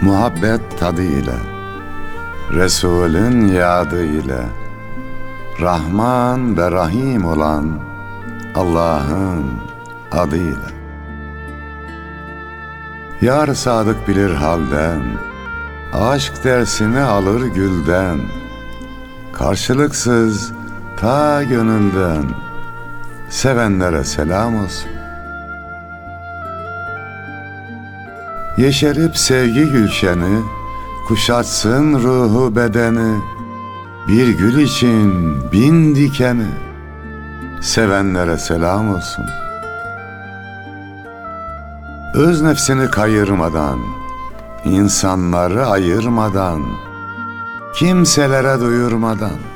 Muhabbet tadı ile, Resulün yadı ile, Rahman ve Rahim olan Allah'ın adıyla. Yar sadık bilir halden, Aşk dersini alır gülden, Karşılıksız ta gönülden, Sevenlere selam olsun. Yeşerip sevgi gülşeni, Kuşatsın ruhu bedeni, Bir gül için bin dikeni, Sevenlere selam olsun. Öz nefsini kayırmadan, insanları ayırmadan, kimselere duyurmadan,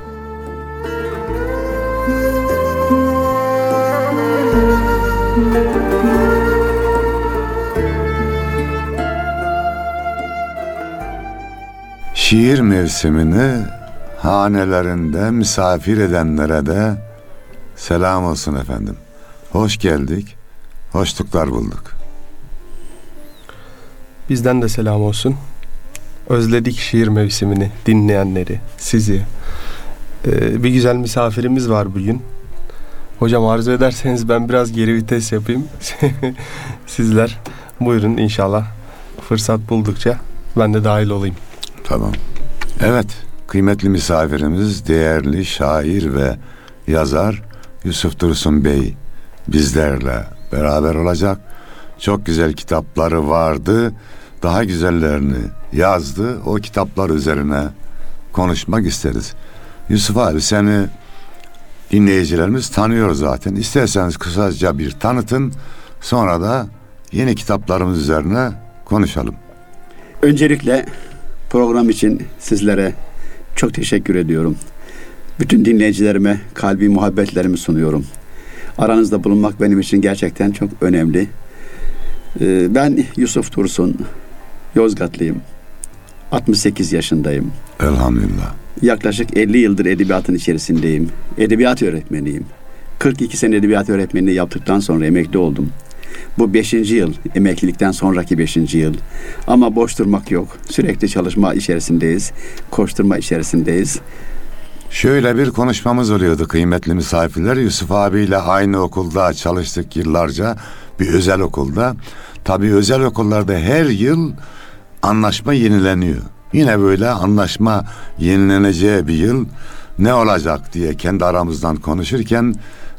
Şiir mevsimini hanelerinde misafir edenlere de selam olsun efendim. Hoş geldik, hoşluklar bulduk. Bizden de selam olsun. Özledik şiir mevsimini, dinleyenleri, sizi. Ee, bir güzel misafirimiz var bugün. Hocam arzu ederseniz ben biraz geri vites yapayım. Sizler buyurun inşallah fırsat buldukça ben de dahil olayım. Tamam. Evet, kıymetli misafirimiz değerli şair ve yazar Yusuf Dursun Bey bizlerle beraber olacak. Çok güzel kitapları vardı. Daha güzellerini yazdı. O kitaplar üzerine konuşmak isteriz. Yusuf abi seni dinleyicilerimiz tanıyor zaten. İsterseniz kısaca bir tanıtın. Sonra da yeni kitaplarımız üzerine konuşalım. Öncelikle program için sizlere çok teşekkür ediyorum. Bütün dinleyicilerime kalbi muhabbetlerimi sunuyorum. Aranızda bulunmak benim için gerçekten çok önemli. Ee, ben Yusuf Dursun, Yozgatlıyım. 68 yaşındayım. Elhamdülillah. Yaklaşık 50 yıldır edebiyatın içerisindeyim. Edebiyat öğretmeniyim. 42 sene edebiyat öğretmenliği yaptıktan sonra emekli oldum. Bu beşinci yıl, emeklilikten sonraki beşinci yıl. Ama boş durmak yok. Sürekli çalışma içerisindeyiz. Koşturma içerisindeyiz. Şöyle bir konuşmamız oluyordu kıymetli misafirler. Yusuf abiyle aynı okulda çalıştık yıllarca. Bir özel okulda. Tabii özel okullarda her yıl anlaşma yenileniyor. Yine böyle anlaşma yenileneceği bir yıl ne olacak diye kendi aramızdan konuşurken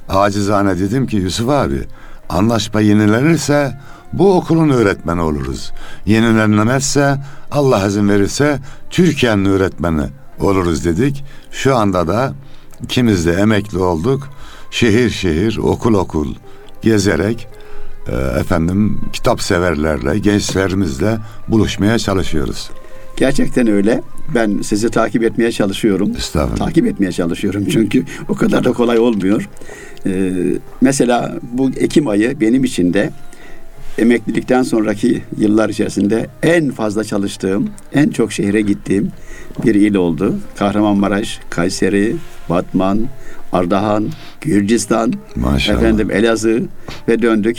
acizane dedim ki Yusuf abi anlaşma yenilenirse bu okulun öğretmeni oluruz. Yenilenemezse Allah izin verirse Türkiye'nin öğretmeni oluruz dedik. Şu anda da ikimiz de emekli olduk. Şehir şehir, okul okul gezerek e, efendim kitap severlerle, gençlerimizle buluşmaya çalışıyoruz. Gerçekten öyle. Ben sizi takip etmeye çalışıyorum. Estağfurullah. Takip etmeye çalışıyorum çünkü o kadar da kolay olmuyor. Ee, mesela bu Ekim ayı benim için de emeklilikten sonraki yıllar içerisinde en fazla çalıştığım, en çok şehre gittiğim bir il oldu. Kahramanmaraş, Kayseri, Batman, Ardahan, Gürcistan, Maşallah. efendim Elazığ ve döndük.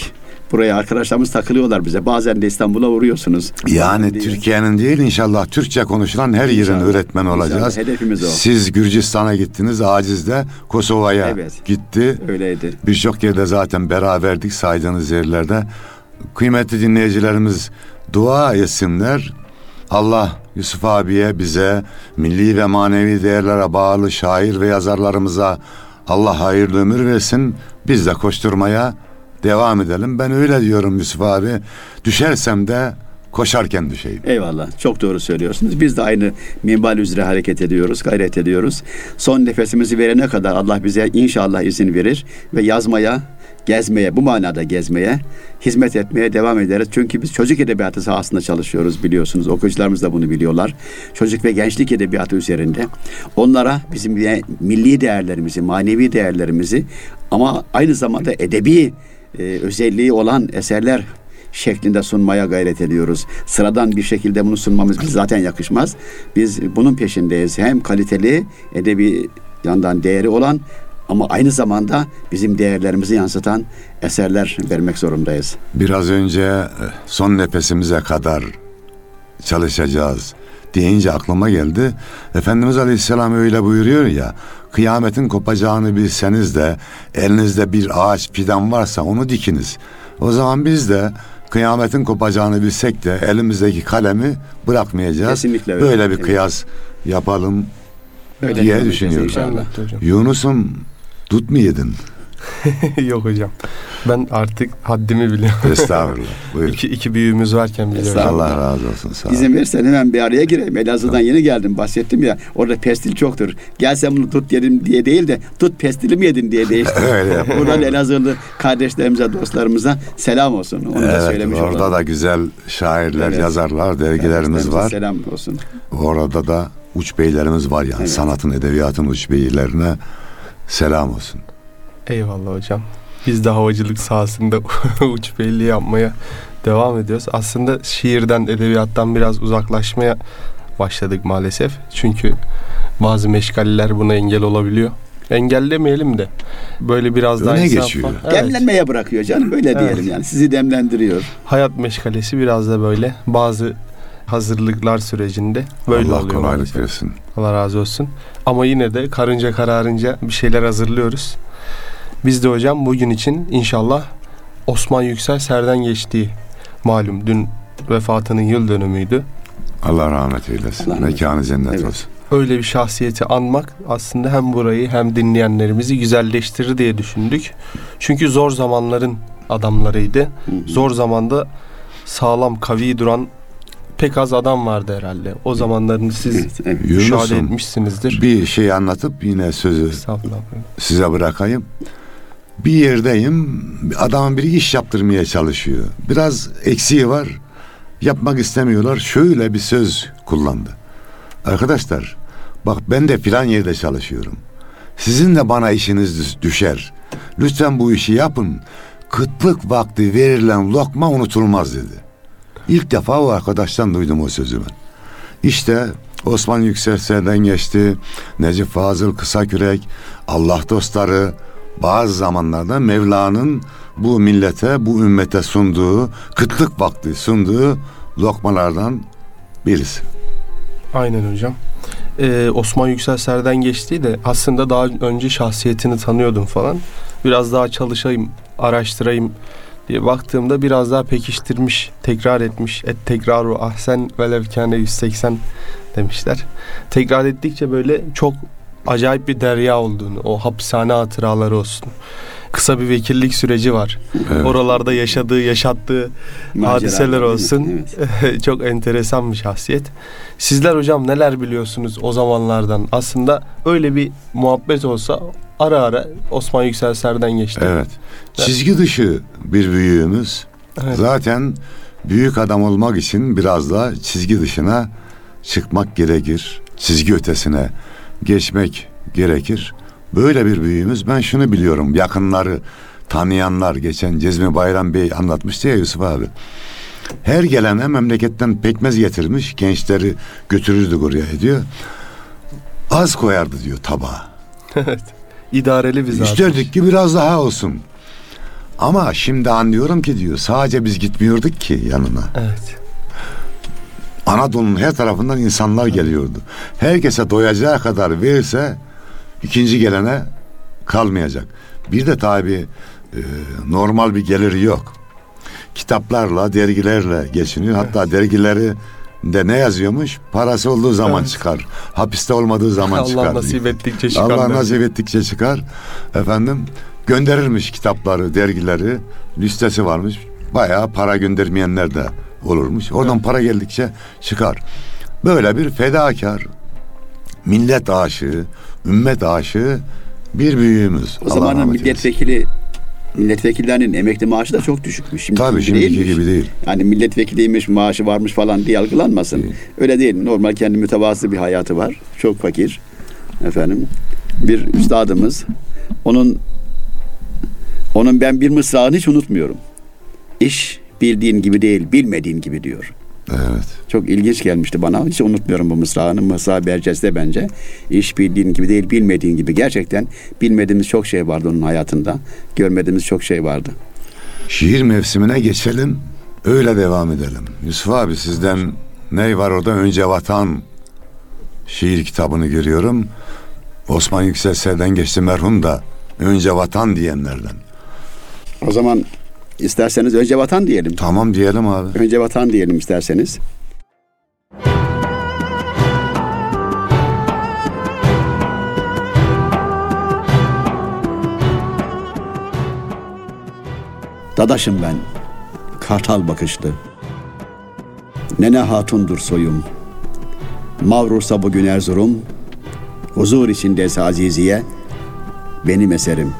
Buraya arkadaşlarımız takılıyorlar bize. Bazen de İstanbul'a uğruyorsunuz. Yani Türkiye'nin değil inşallah Türkçe konuşulan her yerin öğretmeni olacağız. Hedefimiz o. Siz Gürcistan'a gittiniz, Aciz de Kosova'ya Evet. gitti. Öyleydi. Birçok yerde zaten beraberdik saydığınız yerlerde. Kıymetli dinleyicilerimiz dua etsinler. Allah Yusuf abiye bize milli ve manevi değerlere bağlı şair ve yazarlarımıza Allah hayırlı ömür versin. Biz de koşturmaya devam edelim. Ben öyle diyorum Yusuf abi. Düşersem de koşarken düşeyim. Eyvallah. Çok doğru söylüyorsunuz. Biz de aynı minval üzere hareket ediyoruz, gayret ediyoruz. Son nefesimizi verene kadar Allah bize inşallah izin verir ve yazmaya, gezmeye, bu manada gezmeye, hizmet etmeye devam ederiz. Çünkü biz çocuk edebiyatı sahasında çalışıyoruz biliyorsunuz. Okuyucularımız da bunu biliyorlar. Çocuk ve gençlik edebiyatı üzerinde. Onlara bizim milli değerlerimizi, manevi değerlerimizi ama aynı zamanda edebi e, özelliği olan eserler şeklinde sunmaya gayret ediyoruz. Sıradan bir şekilde bunu sunmamız bize zaten yakışmaz. Biz bunun peşindeyiz. Hem kaliteli, edebi yandan değeri olan ama aynı zamanda bizim değerlerimizi yansıtan eserler vermek zorundayız. Biraz önce e, son nefesimize kadar çalışacağız deyince aklıma geldi. Efendimiz Aleyhisselam öyle buyuruyor ya. Kıyametin kopacağını bilseniz de elinizde bir ağaç fidan varsa onu dikiniz. O zaman biz de kıyametin kopacağını bilsek de elimizdeki kalemi bırakmayacağız. Kesinlikle öyle. Böyle bir Evet. kıyas yapalım Öyle diye düşünüyorum. Yunus'um tut mu yedin? Yok hocam. Ben artık haddimi biliyorum. Estağfurullah. Buyur. iki, iki büyüğümüz varken biliyorum. Allah razı olsun. Sağ. İzin verirsen hemen bir araya gireyim. Elazığ'dan yeni geldim. Bahsettim ya. Orada pestil çoktur. Gel sen bunu tut yedim diye değil de tut pestili mi yedin diye değişti. Öyle. Buradan Elazığlı kardeşlerimize, dostlarımıza selam olsun. Onu da Evet, söylemiş orada olalım. da güzel şairler, Evet. yazarlar, dergilerimiz var. Selam olsun. Orada da uç beylerimiz var yani Evet. sanatın, edebiyatın uç beylerine selam olsun. Eyvallah hocam. Biz de havacılık sahasında uç belli yapmaya devam ediyoruz. Aslında şiirden, edebiyattan biraz uzaklaşmaya başladık maalesef. Çünkü bazı meşgaleler buna engel olabiliyor. Engellemeyelim de. Böyle biraz daha Öne insan geçiyor. falan- Evet. Demlenmeye bırakıyor canım. Böyle Evet. diyelim yani. Sizi demlendiriyor. Hayat meşgalesi biraz da böyle bazı hazırlıklar sürecinde böyle Allah oluyor kolaylık maalesef. versin. Allah razı olsun. Ama yine de karınca kararınca bir şeyler hazırlıyoruz. Biz de hocam bugün için inşallah Osman Yüksel Serden geçtiği malum dün vefatının yıl dönümüydü. Allah rahmet eylesin. Allah Mekanı cennet Evet. olsun. Öyle bir şahsiyeti anmak aslında hem burayı hem dinleyenlerimizi güzelleştirir diye düşündük. Çünkü zor zamanların adamlarıydı. Hı hı. Zor zamanda sağlam, kavi duran pek az adam vardı herhalde. O zamanlarını siz Evet, evet. müşahede etmişsinizdir. bir şey anlatıp yine sözü size bırakayım. Bir yerdeyim, adamın biri iş yaptırmaya çalışıyor. Biraz eksiği var, yapmak istemiyorlar. Şöyle bir söz kullandı. Arkadaşlar, bak ben de filan yerde çalışıyorum. Sizin de bana işiniz düş- düşer. Lütfen bu işi yapın. Kıtlık vakti verilen lokma unutulmaz dedi. İlk defa o arkadaştan duydum o sözü ben. İşte Osman Yükselser'den geçti. Necip Fazıl Kısakürek, Allah dostları bazı zamanlarda Mevla'nın bu millete, bu ümmete sunduğu, kıtlık vakti sunduğu lokmalardan birisi. Aynen hocam. Ee, Osman Yüksel Serden geçtiği de aslında daha önce şahsiyetini tanıyordum falan. Biraz daha çalışayım, araştırayım diye baktığımda biraz daha pekiştirmiş, tekrar etmiş. Et tekraru ahsen velev kâne 180 demişler. Tekrar ettikçe böyle çok acayip bir derya olduğunu, o hapishane hatıraları olsun. Kısa bir vekillik süreci var. Evet. Oralarda yaşadığı, yaşattığı Macera. hadiseler olsun. Evet. Çok enteresan bir şahsiyet. Sizler hocam neler biliyorsunuz o zamanlardan? Aslında öyle bir muhabbet olsa ara ara Osman Yüksel Serden geçti. Evet. Çizgi dışı bir büyüğümüz. Evet. Zaten büyük adam olmak için biraz da çizgi dışına çıkmak gerekir. Çizgi ötesine geçmek gerekir. Böyle bir büyüğümüz. Ben şunu biliyorum. Yakınları tanıyanlar geçen Cezmi Bayram Bey anlatmıştı ya Yusuf abi. Her gelene memleketten pekmez getirmiş. Gençleri götürürdük oraya diyor. Az koyardı diyor tabağa. evet. İdareli bir zat. İsterdik ki biraz daha olsun. Ama şimdi anlıyorum ki diyor sadece biz gitmiyorduk ki yanına. Evet. Anadolu'nun her tarafından insanlar geliyordu. Herkese doyacağı kadar verirse ikinci gelene kalmayacak. Bir de tabi e, normal bir geliri yok. Kitaplarla, dergilerle geçiniyor. Hatta dergileri de ne yazıyormuş? Parası olduğu zaman Evet. çıkar. Hapiste olmadığı zaman çıkar. Allah nasip ettikçe çıkar. Allah nasip ettikçe çıkar. Efendim gönderirmiş kitapları, dergileri. Listesi varmış. Bayağı para göndermeyenler de olurmuş. Oradan para geldikçe çıkar. Böyle bir fedakar, millet aşığı, ümmet aşığı bir büyüğümüz. O zamanın eylesin. milletvekili milletvekillerinin emekli maaşı da çok düşükmüş. Şimdi Tabii şimdiki gibi değil. Yani milletvekiliymiş, maaşı varmış falan diye algılanmasın. Değil. Öyle değil. Normal kendi mütevazı bir hayatı var. Çok fakir. Efendim bir üstadımız onun onun ben bir mısrağını hiç unutmuyorum. İş bildiğin gibi değil, bilmediğin gibi diyor. Evet. Çok ilginç gelmişti bana. Hiç unutmuyorum bu mısrağını. Mısra Berces'te bence. İş bildiğin gibi değil, bilmediğin gibi. Gerçekten bilmediğimiz çok şey vardı onun hayatında. Görmediğimiz çok şey vardı. Şiir mevsimine geçelim. Öyle devam edelim. Yusuf abi sizden ne var orada? Önce Vatan şiir kitabını görüyorum. Osman Yüksel Serden geçti merhum da önce vatan diyenlerden. O zaman isterseniz önce vatan diyelim. Tamam diyelim abi. Önce vatan diyelim isterseniz. Dadaşım ben, kartal bakışlı. Nene hatundur soyum. Mavrursa bugün Erzurum, huzur içindeyse Aziziye, benim eserim.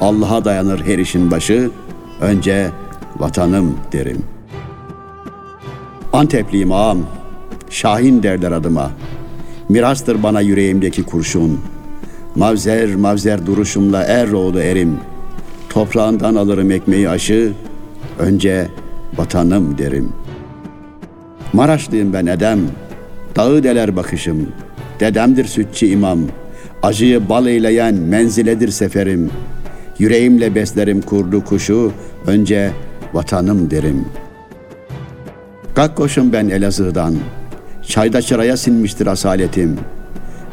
Allah'a dayanır her işin başı, önce vatanım derim. Antepliyim ağam, Şahin derler adıma. Mirastır bana yüreğimdeki kurşun. Mavzer mavzer duruşumla er oğlu erim. Toprağından alırım ekmeği aşı, önce vatanım derim. Maraşlıyım ben edem, dağı deler bakışım. Dedemdir sütçü imam, acıyı bal eyleyen menziledir seferim. Yüreğimle beslerim kurdu kuşu, önce vatanım derim. Kalk koşun ben Elazığ'dan, çayda çıraya sinmiştir asaletim.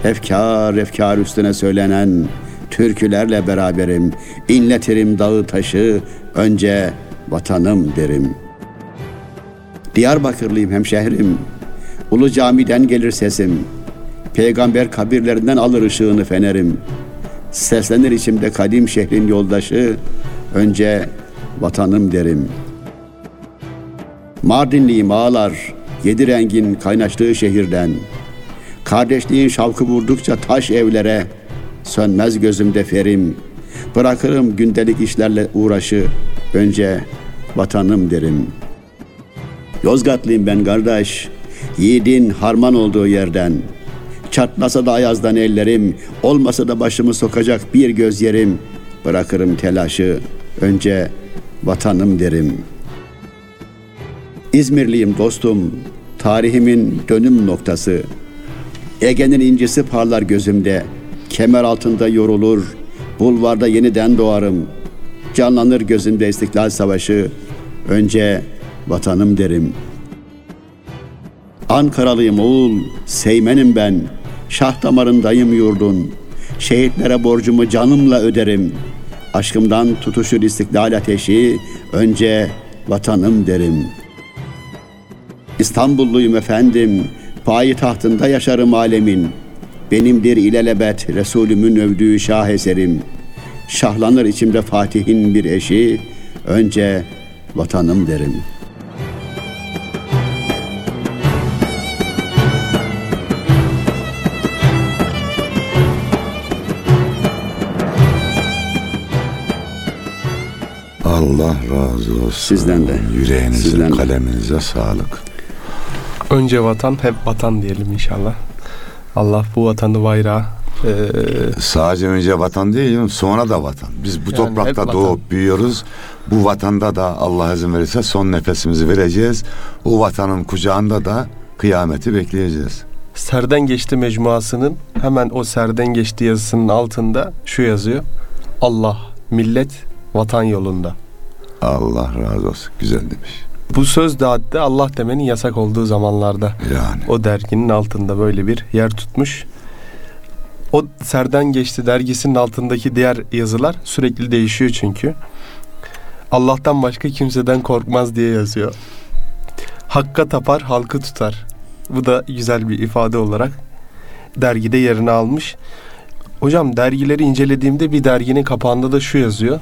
Efkar efkar üstüne söylenen türkülerle beraberim. İnletirim dağı taşı, önce vatanım derim. Diyarbakırlıyım hemşehrim, Ulu camiden gelir sesim. Peygamber kabirlerinden alır ışığını fenerim. Seslenir içimde kadim şehrin yoldaşı, önce vatanım derim. Mardinliyim ağlar, yedi rengin kaynaştığı şehirden. Kardeşliğin şavkı vurdukça taş evlere, sönmez gözümde ferim. Bırakırım gündelik işlerle uğraşı, önce vatanım derim. Yozgatlıyım ben kardeş, yiğidin harman olduğu yerden. Çatlasa da ayazdan ellerim, olmasa da başımı sokacak bir göz yerim. Bırakırım telaşı, önce vatanım derim. İzmirliyim dostum, tarihimin dönüm noktası. Ege'nin incisi parlar gözümde, kemer altında yorulur, bulvarda yeniden doğarım. Canlanır gözümde İstiklal Savaşı, önce vatanım derim. Ankaralıyım oğul, Seymenim ben, şah damarındayım yurdun. Şehitlere borcumu canımla öderim. Aşkımdan tutuşur istiklal ateşi, önce vatanım derim. İstanbulluyum efendim, payitahtında yaşarım alemin. Benimdir ilelebet Resulümün övdüğü şah eserim. Şahlanır içimde Fatih'in bir eşi, önce vatanım derim. Razı olsun. Sizden de. Yüreğinize, Sizden de. kaleminize sağlık. Önce vatan hep vatan diyelim inşallah. Allah bu vatanı bayrağı e, Sadece önce vatan değil, sonra da vatan. Biz bu Yani toprakta vatan. doğup büyüyoruz. Bu vatanda da Allah izin verirse son nefesimizi vereceğiz. O vatanın kucağında da kıyameti bekleyeceğiz. Serden Geçti mecmuasının hemen o Serden Geçti yazısının altında şu yazıyor. Allah, millet, vatan yolunda. Allah razı olsun. Güzel demiş. Bu söz de hatta Allah demenin yasak olduğu zamanlarda Yani. o derginin altında böyle bir yer tutmuş. O Serden Geçti dergisinin altındaki diğer yazılar sürekli değişiyor çünkü. Allah'tan başka kimseden korkmaz diye yazıyor. Hakka tapar, halkı tutar. Bu da güzel bir ifade olarak dergide yerini almış. Hocam dergileri incelediğimde bir derginin kapağında da şu yazıyor.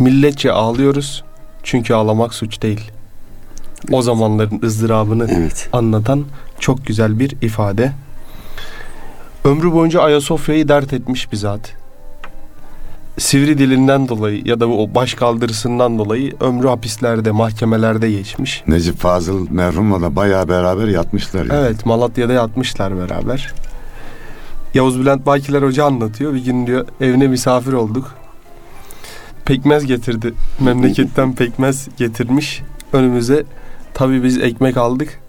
Milletçe ağlıyoruz çünkü ağlamak suç değil. O zamanların ızdırabını Evet. anlatan çok güzel bir ifade. Ömrü boyunca Ayasofya'yı dert etmiş bir zat. Sivri dilinden dolayı ya da o baş kaldırısından dolayı ömrü hapislerde, mahkemelerde geçmiş. Necip Fazıl merhumla da bayağı beraber yatmışlar. Yani. Evet, Malatya'da yatmışlar beraber. Yavuz Bülent Bakiler Hoca anlatıyor. Bir gün diyor evine misafir olduk. Pekmez getirdi. Memleketten pekmez getirmiş önümüze. Tabii biz ekmek aldık.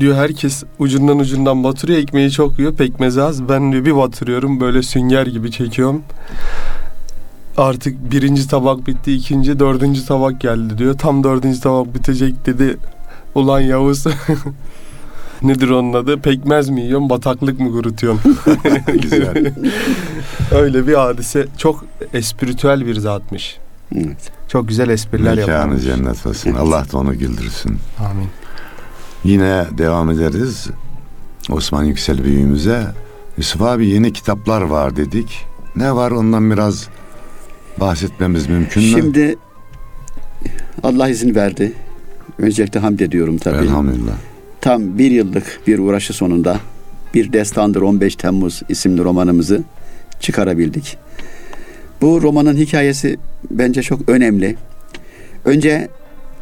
Diyor herkes ucundan ucundan batırıyor. Ekmeği çok yiyor. Pekmezi az. Ben diyor bir batırıyorum. Böyle sünger gibi çekiyorum. Artık birinci tabak bitti. ikinci, dördüncü tabak geldi diyor. Tam dördüncü tabak bitecek dedi. Ulan Yavuz Nedir onun adı? Pekmez mi yiyorsun, bataklık mı kurutuyorsun? Güzel. Öyle bir hadise. Çok espritüel bir zatmış. Evet. Çok güzel espriler Mekanı yaparmış. cennet olsun. Evet. Allah da onu güldürsün. Amin. Yine devam ederiz. Osman Yüksel büyüğümüze. Yusuf abi yeni kitaplar var dedik. Ne var ondan biraz bahsetmemiz mümkün mü? Şimdi Allah izin verdi. Öncelikle hamd ediyorum tabii. Elhamdülillah. Tam bir yıllık bir uğraşı sonunda bir Destandır 15 Temmuz isimli romanımızı çıkarabildik. Bu romanın hikayesi bence çok önemli. Önce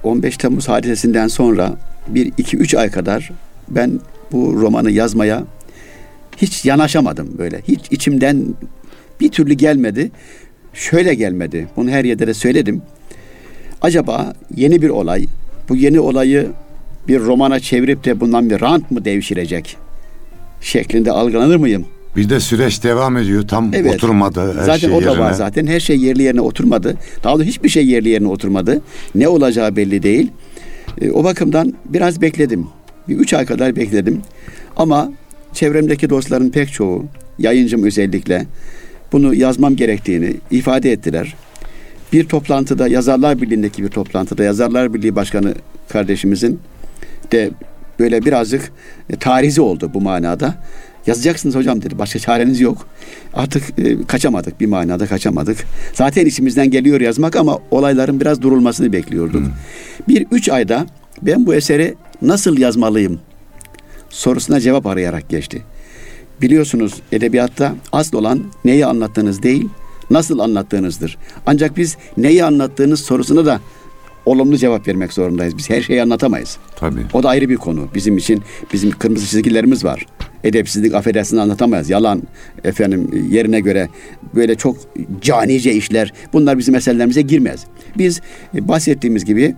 15 Temmuz hadisesinden sonra bir iki üç ay kadar ben bu romanı yazmaya hiç yanaşamadım böyle. Hiç içimden bir türlü gelmedi. Şöyle gelmedi. Bunu her yerde de söyledim. Acaba yeni bir olay, bu yeni olayı bir romana çevirip de bundan bir rant mı devşirecek şeklinde algılanır mıyım? Bir de süreç devam ediyor. Tam Evet. oturmadı her zaten şey o da yerine. var zaten. Her şey yerli yerine oturmadı. Daha doğrusu hiçbir şey yerli yerine oturmadı. Ne olacağı belli değil. E, o bakımdan biraz bekledim. Bir üç ay kadar bekledim. Ama çevremdeki dostların pek çoğu, yayıncım özellikle, bunu yazmam gerektiğini ifade ettiler. Bir toplantıda, Yazarlar Birliği'ndeki bir toplantıda, Yazarlar Birliği Başkanı kardeşimizin de böyle birazcık e, tarizi oldu bu manada. Yazacaksınız hocam dedi. Başka çareniz yok. Artık e, kaçamadık bir manada kaçamadık. Zaten içimizden geliyor yazmak ama olayların biraz durulmasını bekliyorduk. Bir üç ayda ben bu eseri nasıl yazmalıyım sorusuna cevap arayarak geçti. Biliyorsunuz edebiyatta asıl olan neyi anlattığınız değil, nasıl anlattığınızdır. Ancak biz neyi anlattığınız sorusuna da olumlu cevap vermek zorundayız. Biz her şeyi anlatamayız. Tabii. O da ayrı bir konu. Bizim için bizim kırmızı çizgilerimiz var. Edepsizlik, affedersiniz anlatamayız. Yalan, efendim yerine göre böyle çok canice işler. Bunlar bizim meselelerimize girmez. Biz bahsettiğimiz gibi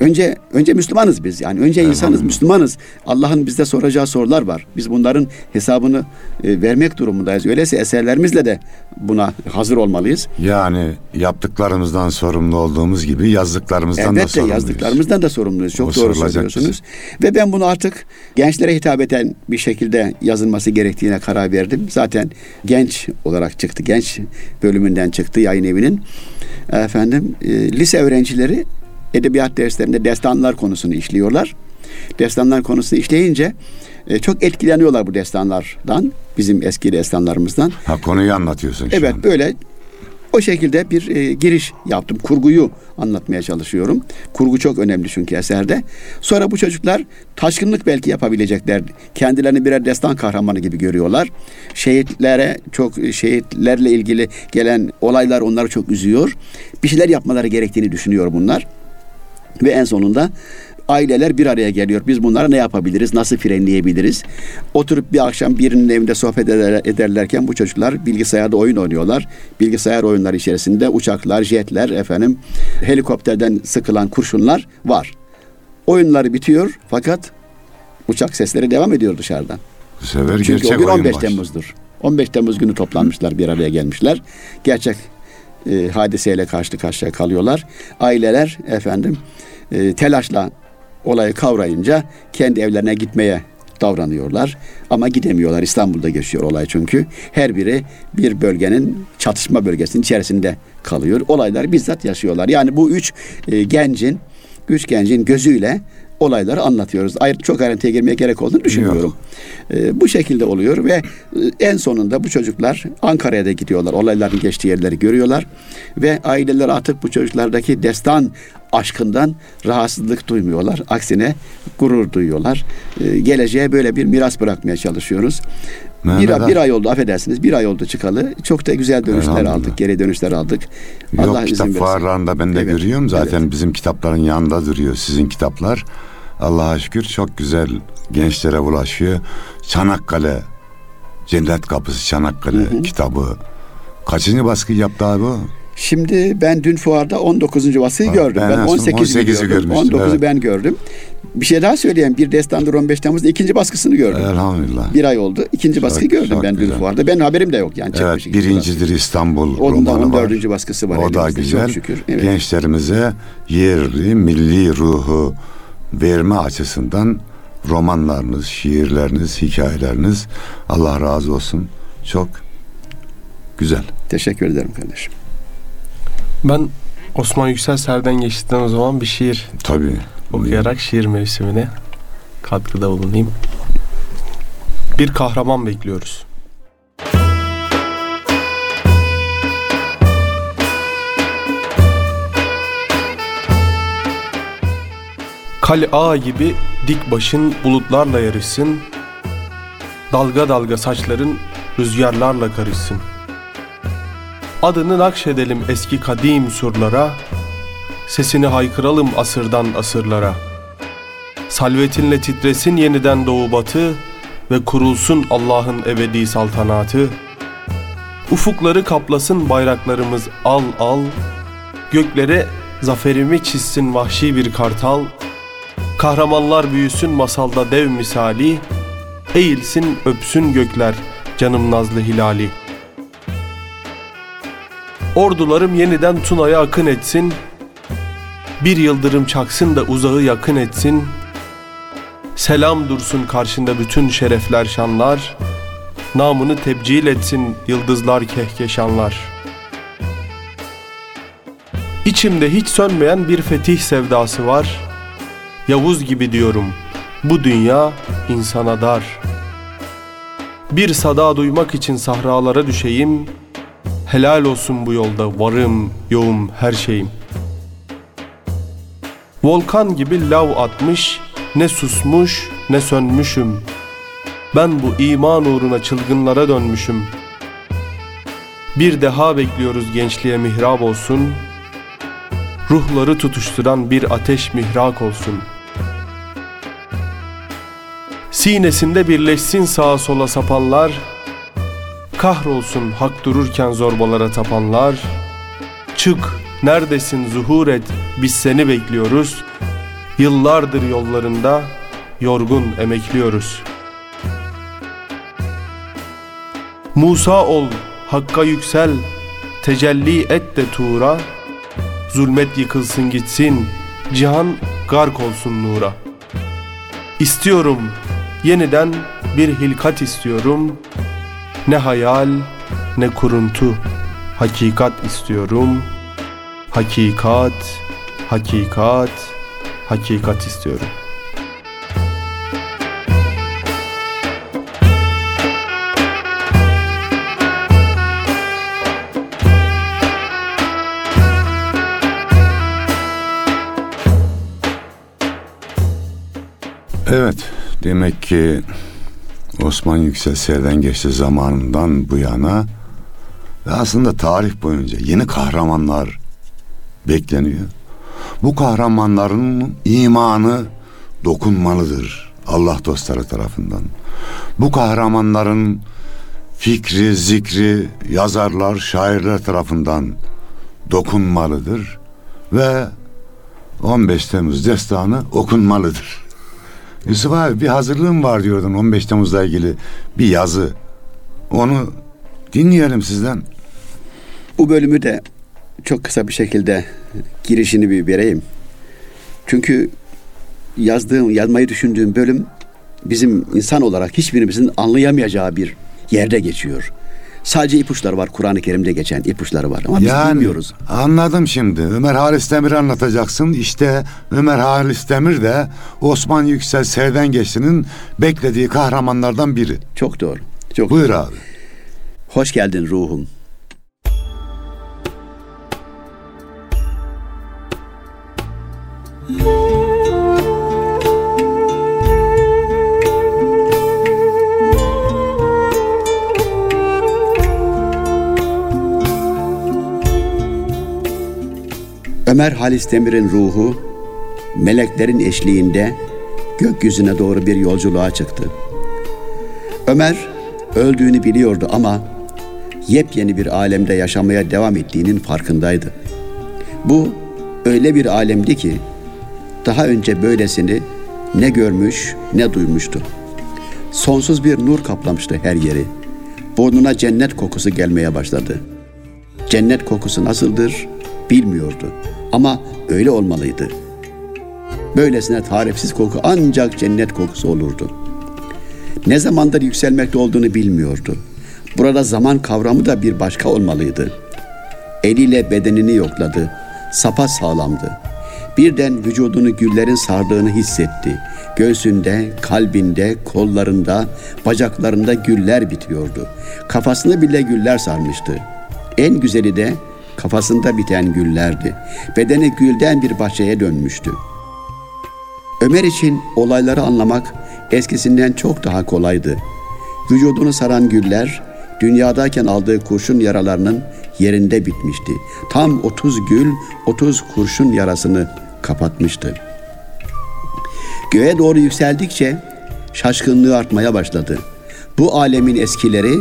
önce önce Müslümanız biz. Yani önce insanız. Müslümanız. Allah'ın bizde soracağı sorular var. Biz bunların hesabını e, vermek durumundayız. Öyleyse eserlerimizle de buna hazır olmalıyız. Yani yaptıklarımızdan sorumlu olduğumuz gibi yazdıklarımızdan da Elbette sorumluyuz. yazdıklarımızdan da sorumluyuz. Çok O doğru söylüyorsunuz. Ve ben bunu artık gençlere hitap eden bir şekilde yazılması gerektiğine karar verdim. Zaten genç olarak çıktı. Genç bölümünden çıktı yayın evinin. Efendim e, lise öğrencileri edebiyat derslerinde destanlar konusunu işliyorlar. Destanlar konusunu işleyince e, çok etkileniyorlar bu destanlardan. Bizim eski destanlarımızdan. Ha konuyu anlatıyorsun Evet an. böyle o şekilde bir e, giriş yaptım. Kurguyu anlatmaya çalışıyorum. Kurgu çok önemli çünkü eserde. Sonra bu çocuklar taşkınlık belki yapabilecekler. Kendilerini birer destan kahramanı gibi görüyorlar. Şehitlere çok e, şehitlerle ilgili gelen olaylar onları çok üzüyor. Bir şeyler yapmaları gerektiğini düşünüyor bunlar. Ve en sonunda aileler bir araya geliyor. Biz bunlara ne yapabiliriz? Nasıl frenleyebiliriz? Oturup bir akşam birinin evinde sohbet eder- ederlerken bu çocuklar bilgisayarda oyun oynuyorlar. Bilgisayar oyunları içerisinde uçaklar, jetler, efendim helikopterden sıkılan kurşunlar var. Oyunları bitiyor fakat uçak sesleri devam ediyor dışarıdan. Bu sefer Çünkü gerçek o gün oyun 15 başlıyor. Temmuz'dur. 15 Temmuz günü toplanmışlar, bir araya gelmişler. Gerçek e, hadiseyle karşı karşıya kalıyorlar. Aileler efendim e, telaşla olayı kavrayınca kendi evlerine gitmeye davranıyorlar. Ama gidemiyorlar. İstanbul'da geçiyor olay çünkü. Her biri bir bölgenin çatışma bölgesinin içerisinde kalıyor. Olayları bizzat yaşıyorlar. Yani bu üç e, gencin, üç gencin gözüyle olayları anlatıyoruz. Ayrı, çok ayrıntıya girmeye gerek olduğunu düşünmüyorum. E, bu şekilde oluyor ve e, en sonunda bu çocuklar Ankara'ya da gidiyorlar. Olayların geçtiği yerleri görüyorlar ve aileler artık bu çocuklardaki destan aşkından rahatsızlık duymuyorlar. Aksine gurur duyuyorlar. Ee, geleceğe böyle bir miras bırakmaya çalışıyoruz. Mehmet Bir, bir ay oldu affedersiniz. Bir ay oldu çıkalı. Çok da güzel dönüşler aldık. Geri dönüşler aldık. Yok kitap verirse. fuarlarında ben de Evet, görüyorum. Zaten evet. bizim kitapların yanında duruyor sizin kitaplar. Allah'a şükür çok güzel gençlere ulaşıyor. Çanakkale, Cennet Kapısı Çanakkale kitabı. Kaçıncı baskı yaptı abi o? Şimdi ben dün fuarda 19. baskıyı Ha, gördüm. ben Ben, en son 18'i 18'i gördüm. görmüştüm, 19'u evet. ben gördüm. Bir şey daha söyleyeyim. Bir Destandır 15 Temmuz'da ikinci baskısını gördüm. Elhamdülillah. Bir ay oldu. İkinci baskıyı gördüm çok ben dün güzel. fuarda. Ben haberim de yok yani. Evet birincidir İstanbul. Onun da romanı var. 14. baskısı var. O da güzel. Çok şükür. Evet. Gençlerimize yerli, milli ruhu verme açısından romanlarınız, şiirleriniz, hikayeleriniz Allah razı olsun. Çok güzel. Teşekkür ederim kardeşim. Ben Osman Yüksel Serden geçtikten o zaman bir şiir Tabii. okuyarak şiir mevsimine katkıda bulunayım. Bir kahraman bekliyoruz. Kale ağa gibi dik başın bulutlarla yarışsın. Dalga dalga saçların rüzgarlarla karışsın. Adını nakşedelim eski kadim surlara. Sesini haykıralım asırdan asırlara. Salvetinle titresin yeniden doğu batı ve kurulsun Allah'ın ebedi saltanatı. Ufukları kaplasın bayraklarımız al al. Göklere zaferimi çizsin vahşi bir kartal. Kahramanlar büyüsün masalda dev misali. Eğilsin öpsün gökler canım nazlı hilali. Ordularım yeniden Tuna'ya akın etsin. Bir yıldırım çaksın da uzağı yakın etsin. Selam dursun karşında bütün şerefler şanlar. Namını tebcil etsin yıldızlar kehkeşanlar. İçimde hiç sönmeyen bir fetih sevdası var. Yavuz gibi diyorum. Bu dünya insana dar. Bir sada duymak için sahralara düşeyim. Helal olsun bu yolda varım, yoğum, her şeyim. Volkan gibi lav atmış, ne susmuş ne sönmüşüm. Ben bu iman uğruna çılgınlara dönmüşüm. Bir deha bekliyoruz gençliğe mihrap olsun. Ruhları tutuşturan bir ateş mihrak olsun. Sinesinde birleşsin sağa sola sapanlar. Kahrolsun hak dururken zorbalara tapanlar. Çık, neredesin zuhur et, biz seni bekliyoruz. Yıllardır yollarında yorgun emekliyoruz. Musa ol, hakka yüksel, tecelli et de tuğra. Zulmet yıkılsın gitsin, cihan gark olsun nura. İstiyorum, yeniden bir hilkat istiyorum. Ne hayal ne kuruntu. Hakikat istiyorum. Hakikat Hakikat Hakikat istiyorum. Evet, demek ki Osman Yüksel Serden geçti zamanından bu yana ve aslında tarih boyunca yeni kahramanlar bekleniyor. Bu kahramanların imanı dokunmalıdır Allah dostları tarafından. Bu kahramanların fikri, zikri yazarlar, şairler tarafından dokunmalıdır ve 15 Temmuz destanı okunmalıdır. Yusuf abi bir hazırlığım var diyordun 15 Temmuz'la ilgili bir yazı. Onu dinleyelim sizden. Bu bölümü de çok kısa bir şekilde girişini bir vereyim. Çünkü yazdığım, yazmayı düşündüğüm bölüm bizim insan olarak hiçbirimizin anlayamayacağı bir yerde geçiyor. Sadece ipuçları var. Kur'an-ı Kerim'de geçen ipuçları var ama biz bilmiyoruz. Anladım şimdi. Ömer Halis Demir'i anlatacaksın. İşte Ömer Halis Demir de Osman Yüksel Serden Geçti'nin beklediği kahramanlardan biri. Çok doğru. Çok Buyur abi. Hoş geldin ruhum. Ömer Halis Demir'in ruhu meleklerin eşliğinde gökyüzüne doğru bir yolculuğa çıktı. Ömer öldüğünü biliyordu ama yepyeni bir alemde yaşamaya devam ettiğinin farkındaydı. Bu öyle bir alemdi ki daha önce böylesini ne görmüş ne duymuştu. Sonsuz bir nur kaplamıştı her yeri. Burnuna cennet kokusu gelmeye başladı. Cennet kokusu nasıldır bilmiyordu ama öyle olmalıydı. Böylesine tarifsiz koku ancak cennet kokusu olurdu. Ne zamandır yükselmekte olduğunu bilmiyordu. Burada zaman kavramı da bir başka olmalıydı. Eliyle bedenini yokladı. Sapa sağlamdı. Birden vücudunu güllerin sardığını hissetti. Göğsünde, kalbinde, kollarında, bacaklarında güller bitiyordu. Kafasını bile güller sarmıştı. En güzeli de kafasında biten güllerdi. Bedeni gülden bir bahçeye dönmüştü. Ömer için olayları anlamak eskisinden çok daha kolaydı. Vücudunu saran güller, dünyadayken aldığı kurşun yaralarının yerinde bitmişti. Tam 30 gül, 30 kurşun yarasını kapatmıştı. Göğe doğru yükseldikçe şaşkınlığı artmaya başladı. Bu alemin eskileri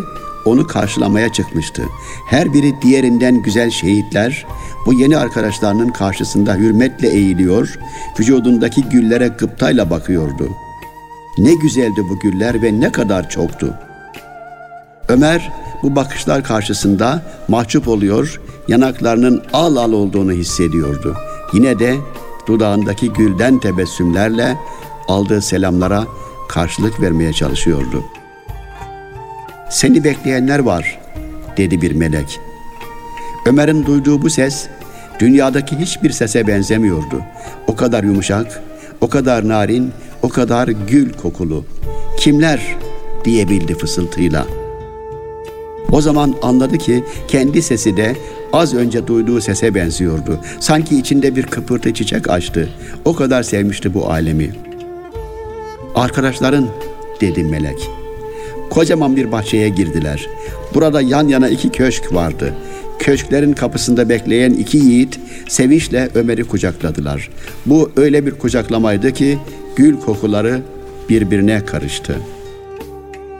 onu karşılamaya çıkmıştı. Her biri diğerinden güzel şehitler bu yeni arkadaşlarının karşısında hürmetle eğiliyor, vücudundaki güllere gıptayla bakıyordu. Ne güzeldi bu güller ve ne kadar çoktu. Ömer bu bakışlar karşısında mahcup oluyor, yanaklarının al al olduğunu hissediyordu. Yine de dudağındaki gülden tebessümlerle aldığı selamlara karşılık vermeye çalışıyordu. Seni bekleyenler var, dedi bir melek. Ömer'in duyduğu bu ses dünyadaki hiçbir sese benzemiyordu. O kadar yumuşak, o kadar narin, o kadar gül kokulu. Kimler diyebildi fısıltıyla. O zaman anladı ki kendi sesi de az önce duyduğu sese benziyordu. Sanki içinde bir kıpırtı çiçek açtı. O kadar sevmişti bu alemi. Arkadaşların dedi melek. Kocaman bir bahçeye girdiler. Burada yan yana iki köşk vardı. Köşklerin kapısında bekleyen iki yiğit sevinçle Ömer'i kucakladılar. Bu öyle bir kucaklamaydı ki gül kokuları birbirine karıştı.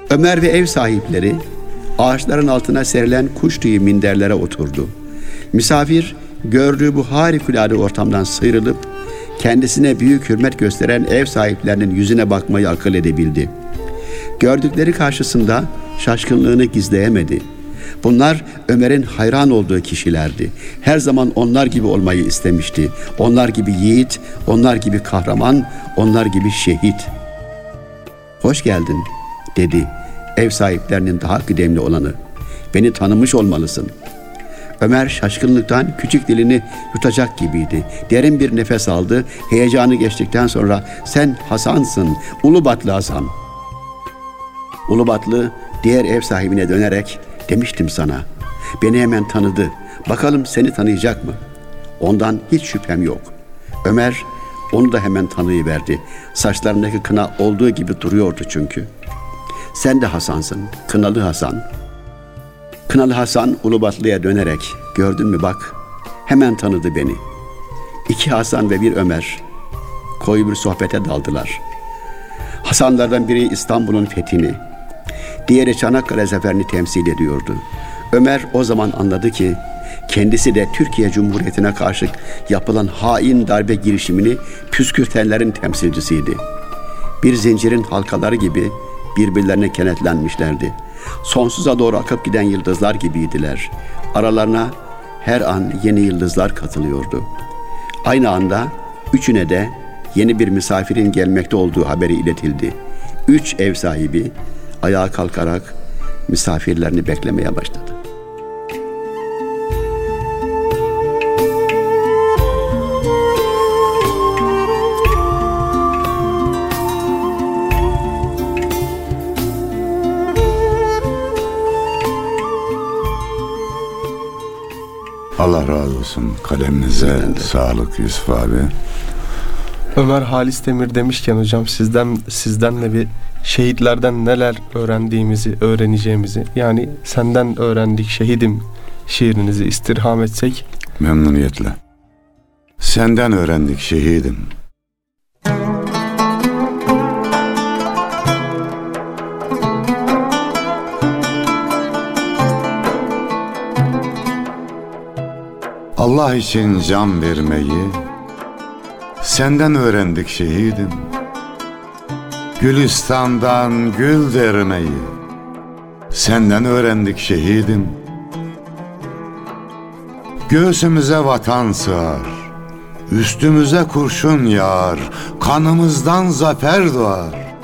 Ömer ve ev sahipleri ağaçların altına serilen kuş tüyü minderlere oturdu. Misafir gördüğü bu harikulade ortamdan sıyrılıp kendisine büyük hürmet gösteren ev sahiplerinin yüzüne bakmayı akıl edebildi. Gördükleri karşısında şaşkınlığını gizleyemedi. Bunlar Ömer'in hayran olduğu kişilerdi. Her zaman onlar gibi olmayı istemişti. Onlar gibi yiğit, onlar gibi kahraman, onlar gibi şehit. Hoş geldin dedi ev sahiplerinin daha kıdemli olanı. Beni tanımış olmalısın. Ömer şaşkınlıktan küçük dilini yutacak gibiydi. Derin bir nefes aldı. Heyecanı geçtikten sonra sen Hasan'sın, Ulubatlı Hasan. Ulubatlı diğer ev sahibine dönerek demiştim sana. Beni hemen tanıdı. Bakalım seni tanıyacak mı? Ondan hiç şüphem yok. Ömer onu da hemen tanıyıverdi. Saçlarındaki kına olduğu gibi duruyordu çünkü. Sen de Hasan'sın, Kınalı Hasan. Kınalı Hasan Ulubatlı'ya dönerek, gördün mü bak, hemen tanıdı beni. İki Hasan ve bir Ömer, koyu bir sohbete daldılar. Hasanlardan biri İstanbul'un fethini, diğeri Çanakkale zaferini temsil ediyordu. Ömer o zaman anladı ki, kendisi de Türkiye Cumhuriyeti'ne karşı yapılan hain darbe girişimini püskürtenlerin temsilcisiydi. Bir zincirin halkaları gibi birbirlerine kenetlenmişlerdi. Sonsuza doğru akıp giden yıldızlar gibiydiler. Aralarına her an yeni yıldızlar katılıyordu. Aynı anda üçüne de yeni bir misafirin gelmekte olduğu haberi iletildi. Üç ev sahibi ayağa kalkarak misafirlerini beklemeye başladı. Allah razı olsun. Kaleminize sağlık Yusuf abi. Ömer Halis Demir demişken hocam sizden sizden de bir şehitlerden neler öğrendiğimizi, öğreneceğimizi yani senden öğrendik şehidim şiirinizi istirham etsek Memnuniyetle. Senden öğrendik şehidim. Allah için can vermeyi senden öğrendik şehidim. Gülistan'dan gül dermeyi senden öğrendik şehidim. Göğsümüze vatan sığar, üstümüze kurşun yağar, kanımızdan zafer doğar.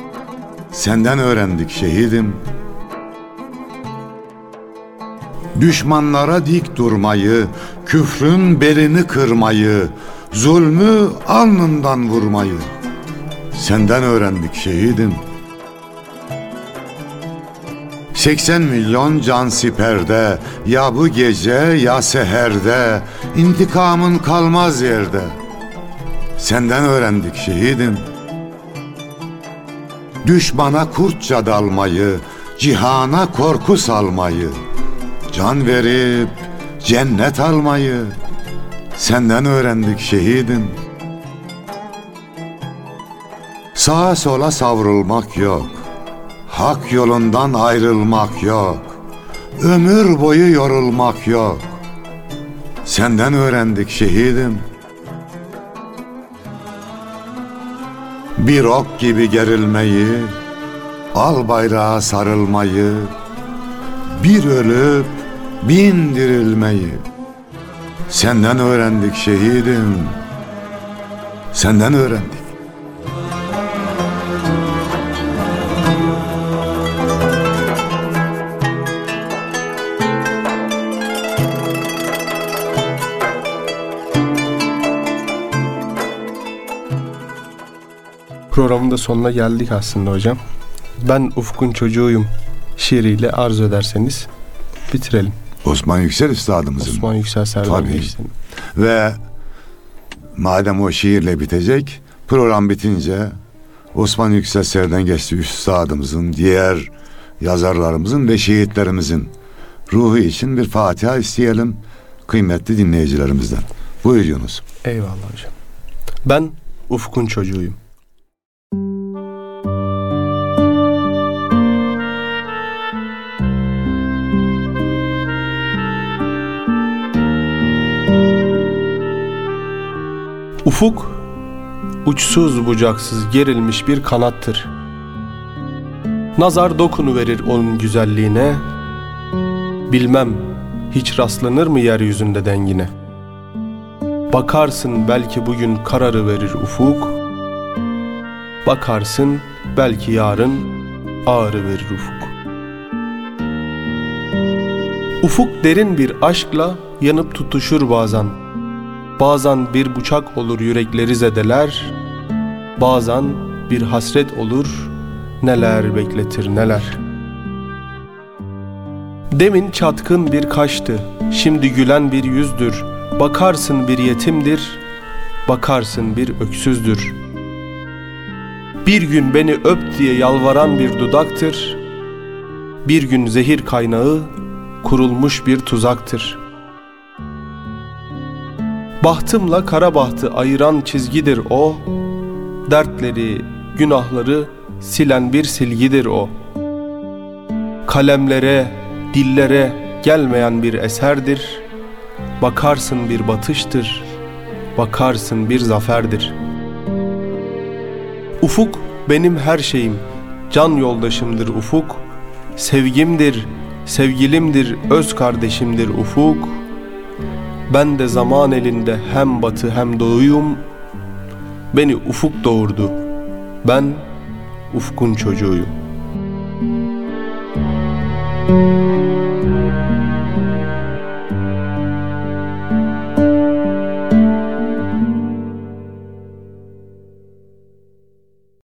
Senden öğrendik şehidim. Düşmanlara dik durmayı, küfrün belini kırmayı, zulmü alnından vurmayı. Senden öğrendik şehidim. 80 milyon can siperde, ya bu gece ya seherde, intikamın kalmaz yerde. Senden öğrendik şehidim. Düşmana kurtça dalmayı, cihana korku salmayı, can verip cennet almayı, senden öğrendik şehidim. Sağa sola savrulmak yok. Hak yolundan ayrılmak yok. Ömür boyu yorulmak yok. Senden öğrendik şehidim. Bir ok gibi gerilmeyi, al bayrağa sarılmayı, bir ölüp bin dirilmeyi. Senden öğrendik şehidim. Senden öğrendik. Programın da sonuna geldik aslında hocam. Ben Ufkun çocuğuyum şiiriyle arzu ederseniz bitirelim. Osman Yüksel Üstadımızın. Osman Yüksel. Gençliği'nin. Ve madem o şiirle bitecek, program bitince Osman Yüksel Serden geçti üstadımızın, diğer yazarlarımızın ve şehitlerimizin ruhu için bir Fatiha isteyelim kıymetli dinleyicilerimizden. Buyur Yunus. Eyvallah hocam. Ben Ufkun çocuğuyum. Ufuk uçsuz bucaksız gerilmiş bir kanattır. Nazar dokunu verir onun güzelliğine. Bilmem hiç rastlanır mı yeryüzünde dengine? Bakarsın belki bugün kararı verir ufuk. Bakarsın belki yarın ağrı verir ufuk. Ufuk derin bir aşkla yanıp tutuşur bazen. Bazen bir bıçak olur yürekleri zedeler. Bazen bir hasret olur neler bekletir neler. Demin çatkın bir kaştı, şimdi gülen bir yüzdür. Bakarsın bir yetimdir, bakarsın bir öksüzdür. Bir gün beni öp diye yalvaran bir dudaktır. Bir gün zehir kaynağı kurulmuş bir tuzaktır. Bahtımla kara bahtı ayıran çizgidir o. Dertleri, günahları silen bir silgidir o. Kalemlere, dillere gelmeyen bir eserdir. Bakarsın bir batıştır, bakarsın bir zaferdir. Ufuk benim her şeyim, can yoldaşımdır ufuk. Sevgimdir, sevgilimdir, öz kardeşimdir ufuk. Ben de zaman elinde hem batı hem doğuyum. Beni ufuk doğurdu. Ben ufkun çocuğuyum.